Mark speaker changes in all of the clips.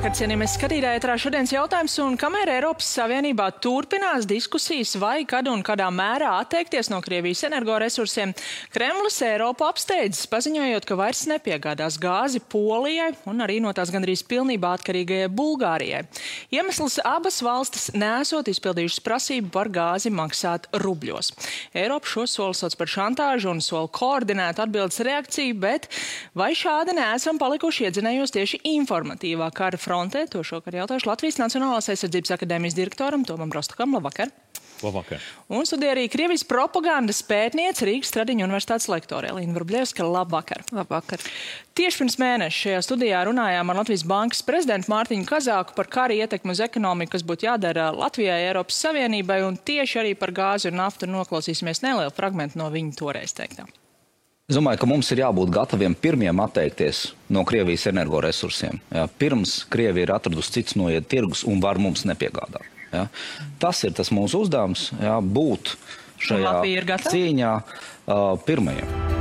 Speaker 1: Labvakar, cienījamies skatītāji, ētrā šodienas jautājums, un kamēr Eiropas Savienībā turpinās diskusijas, vai kad un kādā mērā atteikties no Krievijas energoresursiem, Kremlis Eiropu apsteidzis, paziņojot, ka vairs nepiegādās gāzi Polijai un arī no tās gandrīz pilnībā atkarīgajai Bulgārijai. Iemesls abas valstis nesot izpildījušas prasību par gāzi maksāt rubļos. Eiropa šo soli sauc par šantāžu un soli koordinētu atbildes reakciju, bet vai šādi neesam palikuši iedzinējos tieši informatīvā kara frontē. To šokar jautāšu Latvijas Nacionālās aizsardzības akadēmijas direktoram Tomam Rostakam. Labvakar!
Speaker 2: Labvakar.
Speaker 1: Un studija arī Krievijas propagandas pētniece Rīgas Tradiņu universitātes lektore Elīna Vrbļevska. Labvakar!
Speaker 3: Labvakar!
Speaker 1: Tieši pirms mēneša šajā studijā runājām ar Latvijas bankas prezidentu Mārtiņu Kazāku par kara ietekmi uz ekonomiku, kas būtu jādara Latvijai, Eiropas Savienībai, un tieši arī par gāzi un naftu noklausīsimies nelielu fragmentu no viņa toreiz teiktā.
Speaker 4: Es domāju, ka mums ir jābūt gataviem pirmiem atteikties no Krievijas energoresursiem. Jā. Pirms Krievija ir atradusi cits noiet tirgus un var mums nepiegādāt. Jā. Tas ir tas mūsu uzdevums jā, būt šajā cīņā uh, pirmajiem.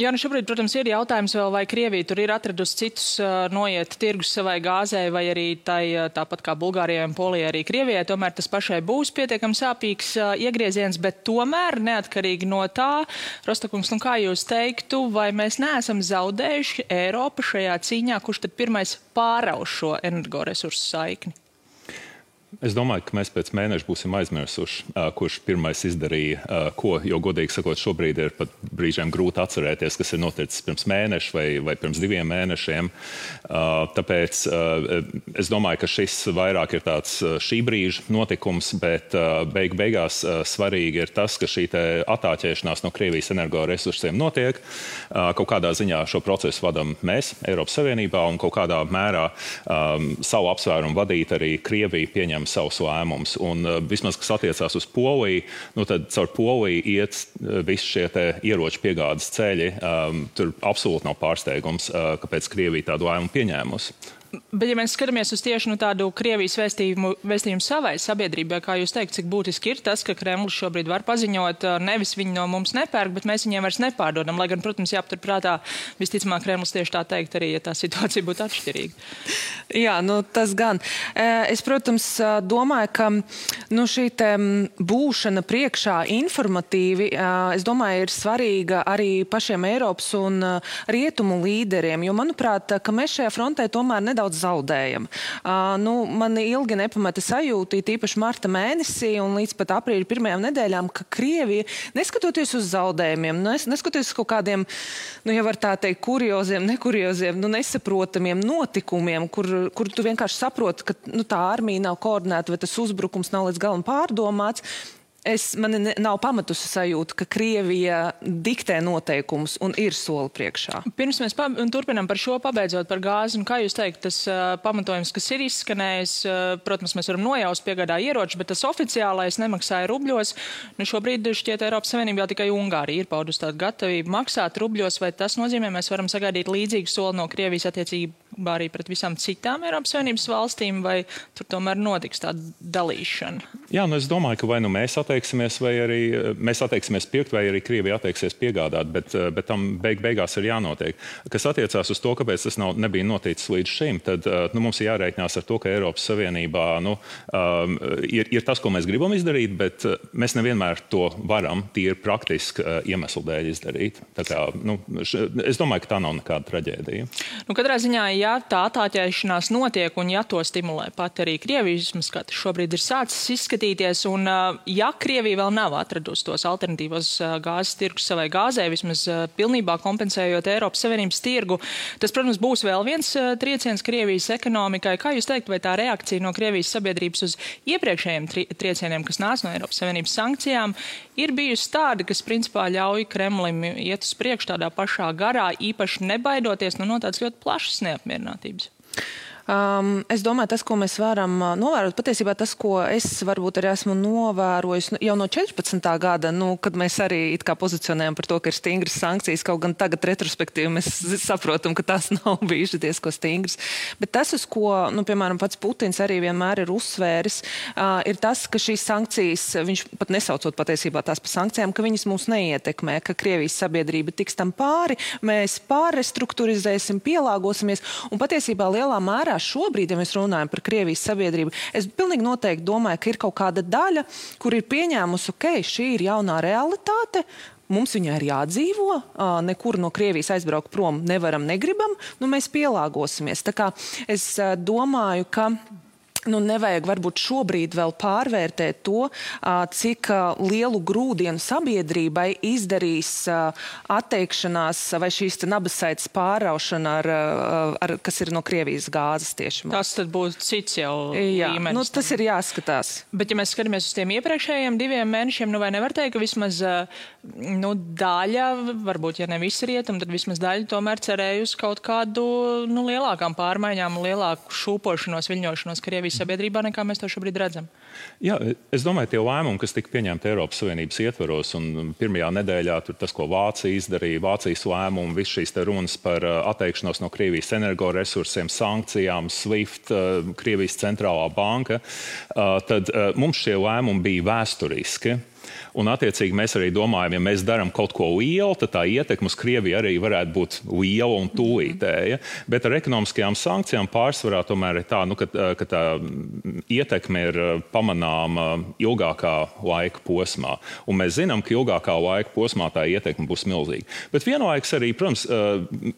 Speaker 1: Jā, nu šobrīd, protams, ir jautājums vēl, vai Krievija tur ir atradusi citus uh, noiet tirgus savai gāzē, vai arī tai, tāpat kā Bulgārijai un Polijai, arī Krievijai, tomēr tas pašai būs pietiekami sāpīgs uh, iegrieziens, bet tomēr neatkarīgi no tā, Rostakungs, nu kā jūs teiktu, vai mēs neesam zaudējuši Eiropu šajā cīņā, kurš tad pirmais pārauš šo energoresursu saikni?
Speaker 2: Es domāju, ka mēs pēc mēneša būsim aizmirsuši, kurš pirmais izdarīja ko. Jo, godīgi sakot, šobrīd ir pat brīžiem grūti atcerēties, kas ir noticis pirms mēneša vai, vai pirms diviem mēnešiem. Tāpēc es domāju, ka šis vairāk ir tāds šī brīža notikums, bet beig beigās svarīgi ir tas, ka šī attāķēšanās no Krievijas energoresursiem notiek. Kaut kādā ziņā šo procesu vadam mēs, Eiropas Savienībā, un kaut kādā mērā savu apsvērumu vadīt arī Krievija pieņem pieņem savus lēmumus. Un uh, vismaz, kas attiecās uz Poliju, nu tad caur Poliju iet uh, visi šie ieroču piegādes ceļi. Um, tur absolūti nav pārsteigums, uh, kāpēc Krievija tādu lēmumu pieņēmusi.
Speaker 1: Bet, ja mēs skatāmies uz tieši nu, tādu Krievijas vēstījumu, vēstījumu savai sabiedrībai, kā jūs teikt, cik būtiski ir tas, ka Kremlis šobrīd var paziņot, nevis viņi no mums nepērk, bet mēs viņiem vairs nepārdodam. Lai gan, protams, jāpaturprātā, visticamāk, Kremlis tieši tā teikt, arī, ja tā situācija būtu atšķirīga.
Speaker 3: Jā, nu, tas gan. Es, protams, domāju, ka nu, šī būšana priekšā informatīvi, es domāju, ir svarīga arī pašiem Eiropas un Rietumu līderiem, jo, manuprāt, ka mēs šajā frontē tomēr nedaudz nedaudz zaudējam. Uh, nu, man ilgi nepamata sajūta, tīpaši marta mēnesī un līdz pat aprīļa pirmajām nedēļām, ka Krievija, neskatoties uz zaudējumiem, nes, neskatoties uz kaut kādiem, nu, ja var tā teikt, kurioziem, nekurioziem, nu, nesaprotamiem notikumiem, kur, kur tu vienkārši saproti, ka nu, tā armija nav koordinēta vai tas uzbrukums nav līdz galam pārdomāts, Es, man nav pamatusi sajūta, ka Krievija diktē noteikumus un ir soli priekšā.
Speaker 1: Pirms mēs turpinām par šo, pabeidzot par gāzi, kā jūs teikt, tas uh, pamatojums, kas ir izskanējis, uh, protams, mēs varam nojaust piegādā ieroči, bet tas oficiālais nemaksāja rubļos. Nu, šobrīd šķiet Eiropas Savienībā tikai Ungārija ir paudus tādu gatavību maksāt rubļos, vai tas nozīmē, mēs varam sagaidīt līdzīgu soli no Krievijas attiecībā arī pret visām citām Eiropas Savienības valstīm, vai tur tomēr notiks tāda dalīšana?
Speaker 2: Jā, nu es domāju, ka vai nu mēs atteiksimies, vai arī eh, mēs atteiksimies pirkt, vai arī Krievija atteiksies piegādāt, bet, eh, bet tam beig beigās ir jānotiek. Kas attiecās uz to, kāpēc tas nav, nebija noticis līdz šim, tad eh, nu, mums ir jārēķinās ar to, ka Eiropas Savienībā nu, um, ir, ir tas, ko mēs gribam izdarīt, bet mēs nevienmēr to varam tīri praktiski iemeslu dēļ izdarīt. Tā kā, nu, š, es domāju, ka tā nav nekāda traģēdija.
Speaker 1: Nu, katrā ziņā, ja tā attāķēšanās notiek un ja to stimulē pat arī Krievijas, tas šobrīd ir sācis izskatīties, un ja Krievija vēl nav atradusi tos alternatīvos gāzes tirgus savai gāzē, vismaz pilnībā kompensējot Eiropas Savienības tirgu. Tas, protams, būs vēl viens trieciens Krievijas ekonomikai. Kā jūs teikt, vai tā reakcija no Krievijas sabiedrības uz iepriekšējiem tri triecieniem, kas nāca no Eiropas Savienības sankcijām, ir bijusi tāda, kas principā ļauj Kremlim iet uz priekšu tādā pašā garā, īpaši nebaidoties nu, no tādas ļoti plašas neapmierinātības? neapmierinātības.
Speaker 3: Um, es domāju, tas, ko mēs varam novērot, patiesībā tas, ko es varbūt arī esmu novērojis nu, jau no 14. gada, nu, kad mēs arī pozicionējam par to, ka ir stingras sankcijas, kaut gan tagad retrospektīvi mēs saprotam, ka tās nav bijušas diezko stingras. Bet tas, uz ko, nu, piemēram, pats Putins arī vienmēr ir uzsvēris, uh, ir tas, ka šīs sankcijas, viņš pat nesaucot patiesībā tās par sankcijām, ka viņas mūs neietekmē, ka Krievijas sabiedrība tiks tam pāri, mēs pārrestruktūrizēsim, pielāgosimies. Un patiesībā lielā mērā šobrīd, ja mēs runājam par Krievijas sabiedrību, es pilnīgi noteikti domāju, ka ir kaut kāda daļa, kur ir pieņēmusi, ok, šī ir jaunā realitāte, mums viņai ir jādzīvo, nekur no Krievijas aizbraukt prom nevaram, negribam, nu mēs pielāgosimies. Tā kā es domāju, ka nu, nevajag varbūt šobrīd vēl pārvērtēt to, cik lielu grūdienu sabiedrībai izdarīs atteikšanās vai šīs nabasaitas pāraušana, ar, ar, kas ir no Krievijas gāzes tieši.
Speaker 1: Tas tad būs cits jau
Speaker 3: Jā,
Speaker 1: līmenis.
Speaker 3: Nu, tas ir jāskatās.
Speaker 1: Bet, ja mēs skatāmies uz tiem iepriekšējiem diviem mēnešiem, nu vai nevar teikt, ka vismaz nu, daļa, varbūt, ja ne visi rietumi, tad vismaz daļa tomēr cerēja uz kaut kādu nu, lielākām pārmaiņām, lielāku šūpošanos, viļņošanos Krievijas Krievijas sabiedrībā, nekā mēs to šobrīd redzam.
Speaker 2: Jā, es domāju, tie lēmumi, kas tika pieņemti Eiropas Savienības ietvaros, un pirmajā nedēļā tas, ko Vācija izdarīja, Vācijas lēmumu, viss šīs runas par uh, atteikšanos no Krievijas energoresursiem, sankcijām, SWIFT, uh, Krievijas centrālā banka, uh, tad mums šie lēmumi bija vēsturiski. Un, attiecīgi, mēs arī domājam, ja mēs darām kaut ko lielu, tad tā ietekme uz Krieviju arī varētu būt liela un tūlītēja. Bet ar ekonomiskajām sankcijām pārsvarā tomēr ir tā, nu, ka, ka tā ietekme ir pamanāma ilgākā laika posmā. Un mēs zinām, ka ilgākā laika posmā tā ietekme būs milzīga. Bet vienlaikus arī, protams,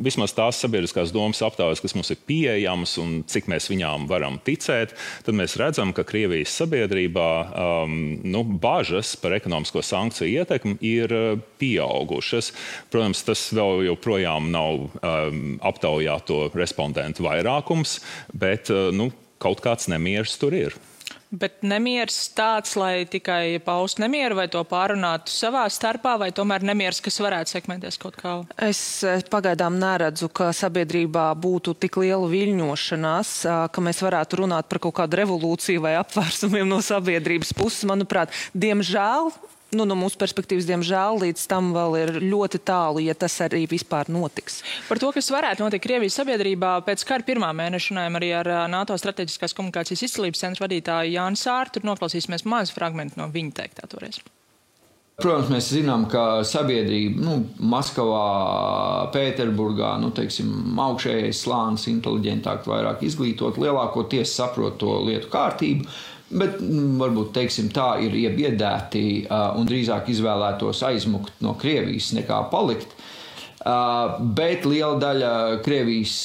Speaker 2: vismaz tās sabiedriskās domas aptaujas, kas mums ir pieejamas un cik mēs viņām varam ticēt, tad mēs redzam, ka Krievijas sabiedrībā um, nu, bažas par ekonomiskajām ekonomisko sankciju ietekmi ir eh, pieaugušas. Protams, tas vēl joprojām nav um, aptaujāto respondentu vairākums, bet uh, nu, kaut kāds nemieris tur ir.
Speaker 1: Bet nemieris tāds, lai tikai paustu nemieru vai to pārunātu savā starpā, vai tomēr nemieris, kas varētu sekmēties kaut kā?
Speaker 3: Es pagaidām neredzu, ka sabiedrībā būtu tik liela viļņošanās, ka mēs varētu runāt par kaut kādu revolūciju vai apvērsumiem no sabiedrības puses. Manuprāt, diemžēl nu, no mūsu perspektīvas, diemžēl, līdz tam vēl ir ļoti tālu, ja tas arī vispār notiks.
Speaker 1: Par to, kas varētu notikt Krievijas sabiedrībā, pēc kara pirmā mēneša runājam arī ar NATO strateģiskās komunikācijas izcilības centra vadītāju Jānu Sārtu. Tur noklausīsimies mazu fragmentu no viņa teiktā toreiz.
Speaker 5: Protams, mēs zinām, ka sabiedrība nu, Maskavā, Pēterburgā, nu, teiksim, augšējais slānis, inteliģentāk, vairāk izglītot, lielākoties saprot to lietu kārtību bet mm, varbūt teiksim, tā ir iebiedēti un drīzāk izvēlētos aizmukt no Krievijas nekā palikt. Bet liela daļa Krievijas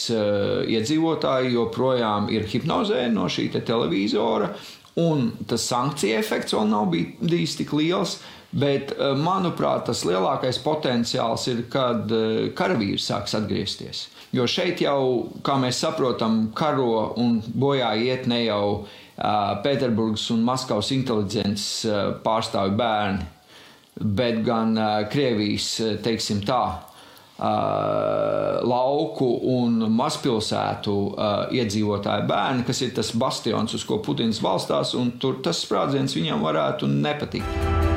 Speaker 5: iedzīvotāju joprojām ir hipnozē no šī te televizora, un tas sankcija efekts vēl nav bijis tik liels. Bet, manuprāt, tas lielākais potenciāls ir, kad karavīri sāks atgriezties. Jo šeit jau, kā mēs saprotam, karo un bojā iet ne jau Pēterburgas un Maskavas inteliģences pārstāvju bērni, bet gan Krievijas, teiksim tā, lauku un mazpilsētu iedzīvotāju bērni, kas ir tas bastions, uz ko Putins balstās, un tur tas sprādziens viņam varētu nepatikt.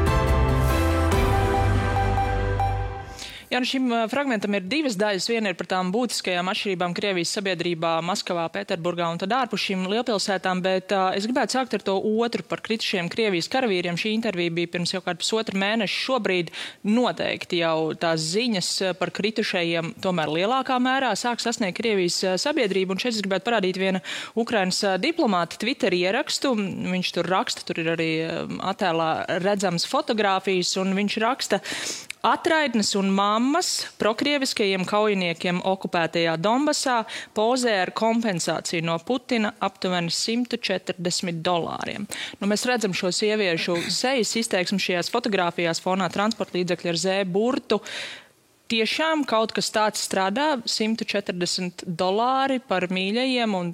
Speaker 1: Jā, nu šim fragmentam ir divas daļas. Viena ir par tām būtiskajām atšķirībām Krievijas sabiedrībā, Maskavā, Pēterburgā un tad ārpus šīm lielpilsētām, bet uh, es gribētu sākt ar to otru par kritušiem Krievijas karavīriem. Šī intervija bija pirms jau kādu pusotru mēnešu. Šobrīd noteikti jau tās ziņas par kritušajiem tomēr lielākā mērā sāk sasniegt Krievijas sabiedrību. Un šeit es gribētu parādīt viena Ukrainas diplomāta Twitter ierakstu. Viņš tur raksta, tur ir arī attēlā redzams fotogrāfijas, un viņš raksta, Atraitnes un mammas prokrieviskajiem kaujiniekiem okupētajā Donbasā pozē ar kompensāciju no Putina aptuveni 140 dolāriem. Nu, mēs redzam šo sieviešu sejas izteiksmu šajās fotografijās fonā transporta līdzekļi ar zē burtu tiešām kaut kas tāds strādā, 140 dolāri par mīļajiem un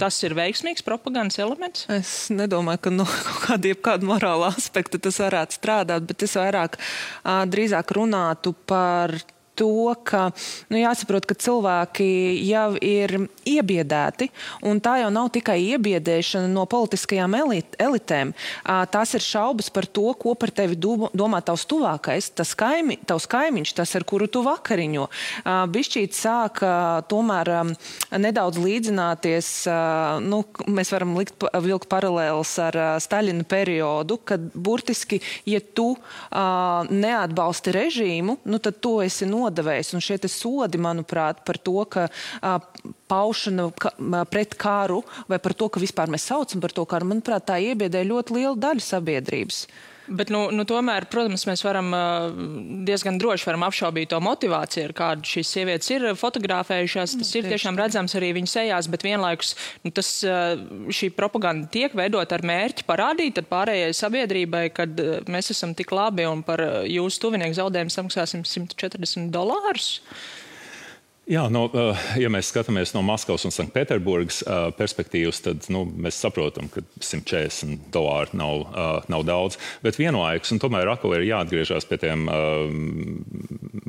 Speaker 1: tas ir veiksmīgs propagandas elements?
Speaker 3: Es nedomāju, ka no kāda, kāda morāla aspekta tas varētu strādāt, bet es vairāk drīzāk runātu par to, ka nu, jāsaprot, ka cilvēki jau ir iebiedēti, un tā jau nav tikai iebiedēšana no politiskajām elit elitēm. Tās ir šaubas par to, ko par tevi domā tavs tuvākais, tas kaimi, tavs kaimiņš, tas, ar kuru tu vakariņo. Bišķīt sāk tomēr nedaudz līdzināties, nu, mēs varam likt, vilkt paralēlus ar Staļina periodu, kad burtiski, ja tu neatbalsti režīmu, nu, tad to esi nodevējis. Un šie sodi, manuprāt, par to, ka paušana ka, pret kāru vai par to, ka vispār mēs saucam par to karu, manuprāt, tā iebiedē ļoti lielu daļu sabiedrības.
Speaker 1: Bet, nu, nu, tomēr, protams, mēs varam diezgan droši varam apšaubīt to motivāciju, ar kādu šīs sievietes ir fotografējušās. Tas ir tiešām redzams arī viņu sejās, bet vienlaikus nu, tas, šī propaganda tiek veidot ar mērķi parādīt pārējai sabiedrībai, kad mēs esam tik labi un par jūsu tuvinieku zaudējumu samaksāsim 140 dolārus.
Speaker 2: Jā, no, eh, ja mēs skatāmies no Maskavas un Sanktpēterburgas eh, perspektīvas, tad nu, mēs saprotam, ka 140 dolāri nav, eh, nav daudz. Bet vienlaikus, un tomēr atkal ir jāatgriežas pie tiem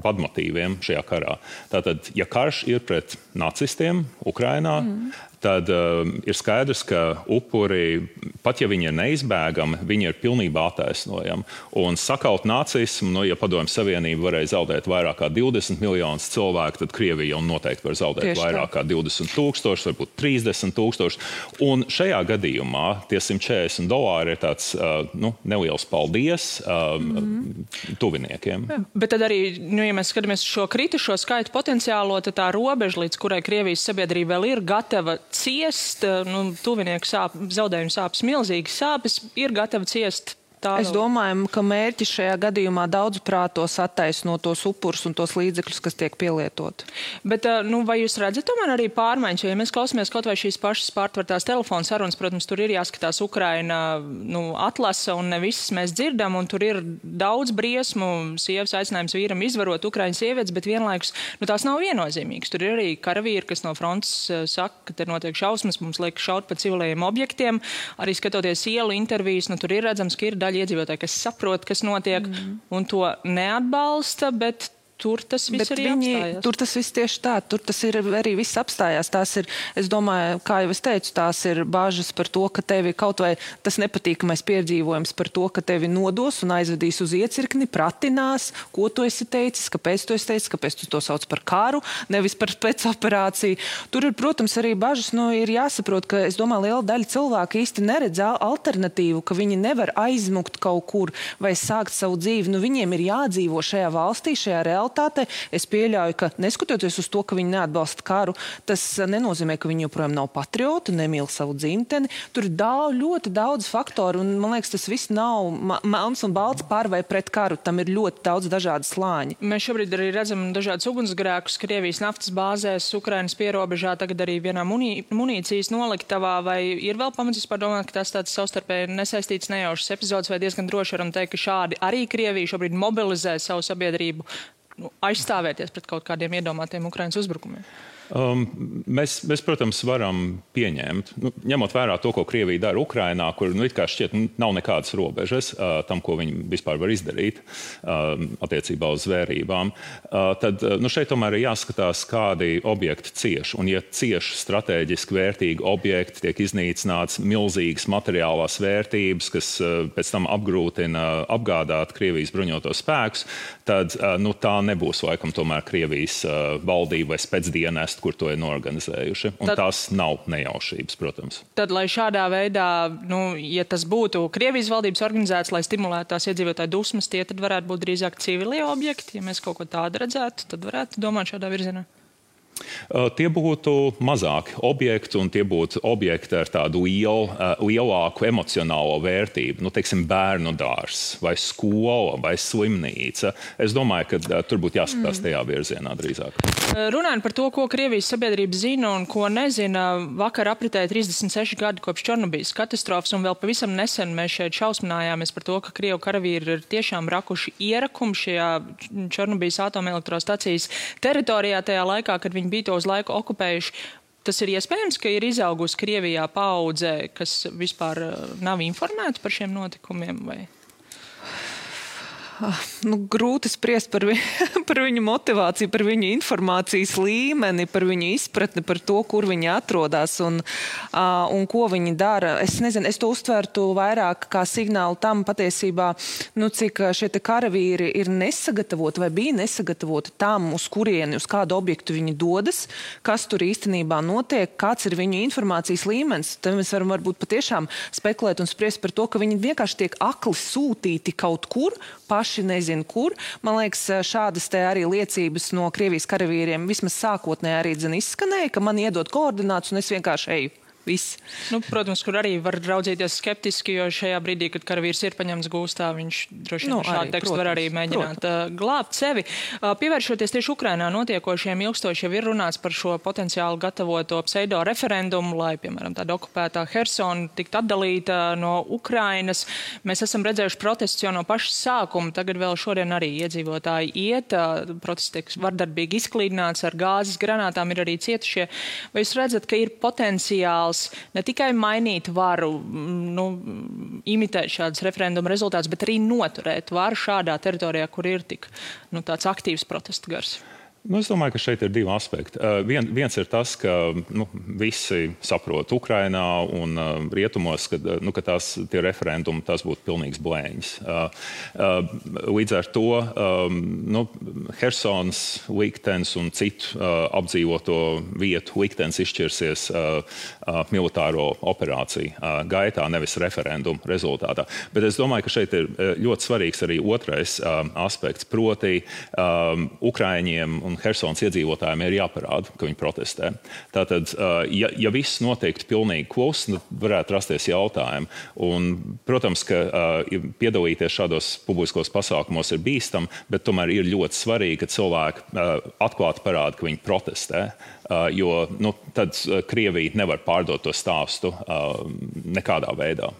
Speaker 2: vadmotīviem šajā karā. Tātad, ja karš ir pret nacistiem Ukrainā, mm tad ir skaidrs, ka upuri, pat ja viņi ir neizbēgami, viņi ir pilnībā attaisnojami. Un sakaut nācismu, nu, ja Padomju Savienība varēja zaudēt vairāk kā 20 miljonus cilvēku, tad Krievija jau noteikti var zaudēt Tieši vairāk tā. kā 20 tūkstoši, varbūt 30 tūkstoši. Un šajā gadījumā tie 140 dolāri ir tāds nu, neliels paldies uh, mm -hmm. tuviniekiem.
Speaker 1: Ja, bet tad arī, nu, ja mēs skatāmies šo kritušo skaitu potenciālo, tad tā robeža, līdz kurai Krievijas sabiedrība vēl ir gatava ciest, nu, tuvinieku sāp, zaudējumu sāpes, milzīgas sāpes, ir gatavi ciest
Speaker 3: tālu. Es domāju, ka mērķis šajā gadījumā daudz prātos attaisno tos upurus un tos līdzekļus, kas tiek pielietoti.
Speaker 1: Bet nu, vai jūs redzat tomēr arī pārmaiņas? Ja mēs klausāmies kaut vai šīs pašas pārtvertās telefona sarunas, protams, tur ir jāskatās Ukraina nu, atlasa un ne visas mēs dzirdam, un tur ir daudz briesmu, sievas aicinājums vīram izvarot Ukraiņas sievietes, bet vienlaikus nu, tās nav viennozīmīgas. Tur ir arī karavīri, kas no frontes saka, ka te notiek šausmas, mums liek šaut pa civiliem objektiem. Arī skatoties ielu intervijas, nu, tur ir redzams, ka ir daļa daļa iedzīvotāji, kas saprot, kas notiek mm. un to neatbalsta, bet tur tas viss Bet arī viņi, apstājās.
Speaker 3: Tur tas viss tieši tā, tur tas ir arī viss apstājās. Tās ir, es domāju, kā jau es teicu, tās ir bāžas par to, ka tevi kaut vai tas nepatīkamais piedzīvojums par to, ka tevi nodos un aizvedīs uz iecirkni, pratinās, ko tu esi teicis, kāpēc tu esi teicis, kāpēc tu to sauc par karu, nevis par spēcoperāciju. Tur ir, protams, arī bažas, nu, ir jāsaprot, ka, es domāju, liela daļa cilvēku īsti neredz alternatīvu, ka viņi nevar aizmukt kaut kur vai sākt savu dzīvi. Nu, viņiem ir jādzīvo šajā valstī, šajā realitātē realitāte. Es pieļauju, ka neskatoties uz to, ka viņi neatbalsta karu, tas nenozīmē, ka viņi joprojām nav patrioti, nemīl savu dzimteni. Tur ir daudz, ļoti daudz faktoru, un man liekas, tas viss nav melns un balts par vai pret karu. Tam ir ļoti daudz dažādu slāņu.
Speaker 1: Mēs šobrīd arī redzam dažādus ugunsgrēkus Krievijas naftas bāzēs, Ukrainas pierobežā, tagad arī vienā munī, munīcijas noliktavā. Vai ir vēl pamats vispār domāt, ka tas tāds savstarpēji nesaistīts nejaušs epizods, vai diezgan droši varam teikt, ka šādi arī Krievija šobrīd mobilizē savu sabiedrību nu, aizstāvēties pret kaut kādiem iedomātiem Ukraiņas uzbrukumiem?
Speaker 2: Um, mēs, mēs, protams, varam pieņemt, nu, ņemot vērā to, ko Krievija dara Ukrajinā, kur nu, šķiet, nu, nav nekādas robežas uh, tam, ko viņi vispār var izdarīt uh, attiecībā uz zvērībām. Uh, tad uh, nu, šeit tomēr ir jāskatās, kādi objekti cieš. Un, ja cieši strateģiski vērtīgi objekti tiek iznīcināts milzīgas materiālās vērtības, kas uh, pēc tam apgrūtina apgādāt Krievijas bruņotos spēkus, tad uh, nu, tā nebūs laikam tomēr Krievijas uh, valdība vai spēcdienestu kur to ir norganizējuši. Un tad, tās nav nejaušības, protams.
Speaker 1: Tad, lai šādā veidā, nu, ja tas būtu Krievijas valdības organizēts, lai stimulētu tās iedzīvotāju dusmas, tie tad varētu būt drīzāk civilie objekti. Ja mēs kaut ko tādu redzētu, tad varētu domāt šādā virzienā.
Speaker 2: Tie būtu mazāki objekti, un tie būtu objekti ar tādu lielu, lielāku emocionālo vērtību. Nu, teiksim, bērnu dārzs, vai skola, vai slimnīca. Es domāju, ka tur būtu jāskatās mm. tajā virzienā drīzāk.
Speaker 1: Runājot par to, ko Krievijas sabiedrība zina un ko nezina, vakar apritēja 36 gadi kopš Černobijas katastrofas, un vēl pavisam nesen mēs šeit šausminājāmies par to, ka Krievu karavīri ir tiešām rakuši ierakumu šajā Černobijas atomelektrostacijas teritorijā tajā laikā, kad viņi bija to uz laiku okupējuši. Tas ir iespējams, ka ir izaugusi Krievijā paudze, kas vispār uh, nav informēta par šiem notikumiem? Vai?
Speaker 3: nu, grūti spriest par, vi par viņu motivāciju, par viņu informācijas līmeni, par viņu izpratni par to, kur viņi atrodas un, uh, un ko viņi dara. Es nezinu, es to uztvertu vairāk kā signālu tam patiesībā, nu, cik šie karavīri ir nesagatavoti vai bija nesagatavoti tam, uz kurieni, uz kādu objektu viņi dodas, kas tur īstenībā notiek, kāds ir viņu informācijas līmenis. Tad mēs varam varbūt patiešām spekulēt un spriest par to, ka viņi vienkārši tiek akli sūtīti kaut kur paši nezina, kur. Man liekas, šādas arī liecības no Krievijas karavīriem vismaz sākotnēji arī izskanēja, ka man iedod koordinātus un es vienkārši eju. Viss.
Speaker 1: Nu, protams, kur arī var raudzīties skeptiski, jo šajā brīdī, kad karavīrs ir paņemts gūstā, viņš droši vien nu, šādu tekstu protams, var arī mēģināt protams. glābt sevi. Pievēršoties tieši Ukrainā notiekošiem, ilgstoši jau ir runāts par šo potenciāli gatavoto pseido referendumu, lai, piemēram, tāda okupētā Hersona tiktu atdalīta no Ukrainas. Mēs esam redzējuši protestus jau no paša sākuma. Tagad vēl šodien arī iedzīvotāji iet, protests tiek vardarbīgi izklīdināts ar gāzes granātām, ir arī cietušie. Vai jūs redzat, ka ir potenciāli potenciāls ne tikai mainīt varu, nu, imitēt šādus referenduma rezultātus, bet arī noturēt varu šādā teritorijā, kur ir tik nu, aktīvs protestu gars.
Speaker 2: Nu, es domāju, ka šeit ir divi aspekti. Uh, vien, viens ir tas, ka nu, visi saprot Ukrainā un uh, rietumos, ka, uh, nu, ka tās, tie referendumi tas būtu pilnīgs blēņas. Uh, uh, līdz ar to um, nu, Hersons, liktenis un citu apdzīvoto vietu liktenis izšķirsies militāro operāciju gaitā, nevis referendumu rezultātā. Bet es domāju, ka šeit ir ļoti svarīgs arī otrais aspekts, proti um, Ukraiņiem un Helsinas iedzīvotājiem ir jāparāda, ka viņi protestē. Tātad, ja, ja viss noteikti pilnīgi klusi, tad varētu rasties jautājumi. Un, protams, ka piedalīties šādos publiskos pasākumos ir bīstami, bet tomēr ir ļoti svarīgi, ka cilvēki atklāti parāda, ka viņi protestē. Jo nu, tad Krievija nevar pārdot to stāstu nekādā veidā.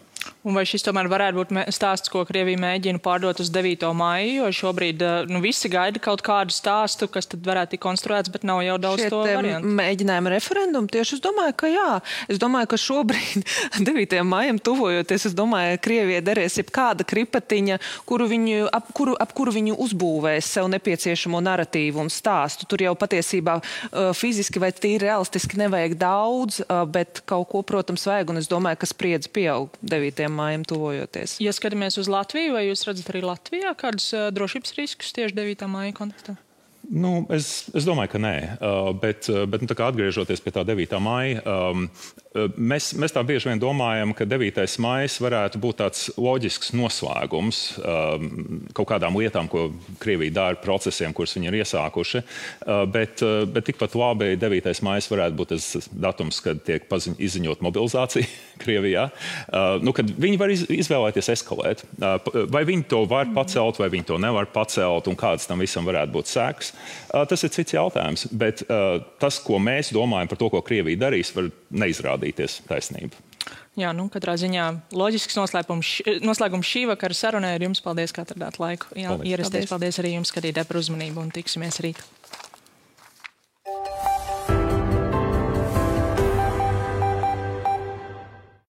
Speaker 1: Un vai šis tomēr varētu būt stāsts, ko Krievija mēģina pārdot uz 9. maiju, jo šobrīd eh, nu, visi gaida kaut kādu stāstu, kas tad varētu tikt konstruēts, bet nav jau daudz Šiet, to variantu.
Speaker 3: Mēģinājumu referendumu tieši es domāju, ka jā. Es domāju, ka šobrīd 9. maijam tuvojoties, es domāju, ka Krievija derēs jebkāda kripatiņa, kuru viņu, ap, kuru, ap kuru viņu uzbūvēs sev nepieciešamo narratīvu un stāstu. Tur jau patiesībā uh, fiziski vai tīri realistiski nevajag daudz, uh, bet kaut ko, protams, vajag, un es domāju, ka spriedzi pieaug 9 mājām tuvojoties.
Speaker 1: Ja skatāmies uz Latviju, vai jūs redzat arī Latvijā kādus drošības riskus tieši 9. māja kontekstā?
Speaker 2: Nu, es, es domāju, ka nē, uh, bet, bet nu, atgriežoties pie tā 9. maija, um, Mēs, mēs tā bieži vien domājam, ka 9. maija varētu būt tāds loģisks noslēgums um, kaut kādām lietām, ko Krievija dara, procesiem, kurus viņi ir iesākuši. Bet, bet tikpat labi 9. maija varētu būt tas datums, kad tiek paziņ, izziņot mobilizācija Krievijā. Nu, kad viņi var iz, izvēlēties eskalēt. Vai viņi to var pacelt, vai viņi to nevar pacelt, un kādas tam visam varētu būt sekas, tas ir cits jautājums. Bet tas, ko mēs domājam par to, ko Krievija darīs, var neizrādīties taisnība.
Speaker 1: Jā, nu, katrā ziņā loģisks noslēgums šī vakara sarunai ar jums. Paldies, ka atradāt laiku. Jā, paldies. ierasties. Paldies. paldies arī jums, skatītāji, par uzmanību un tiksimies rīt.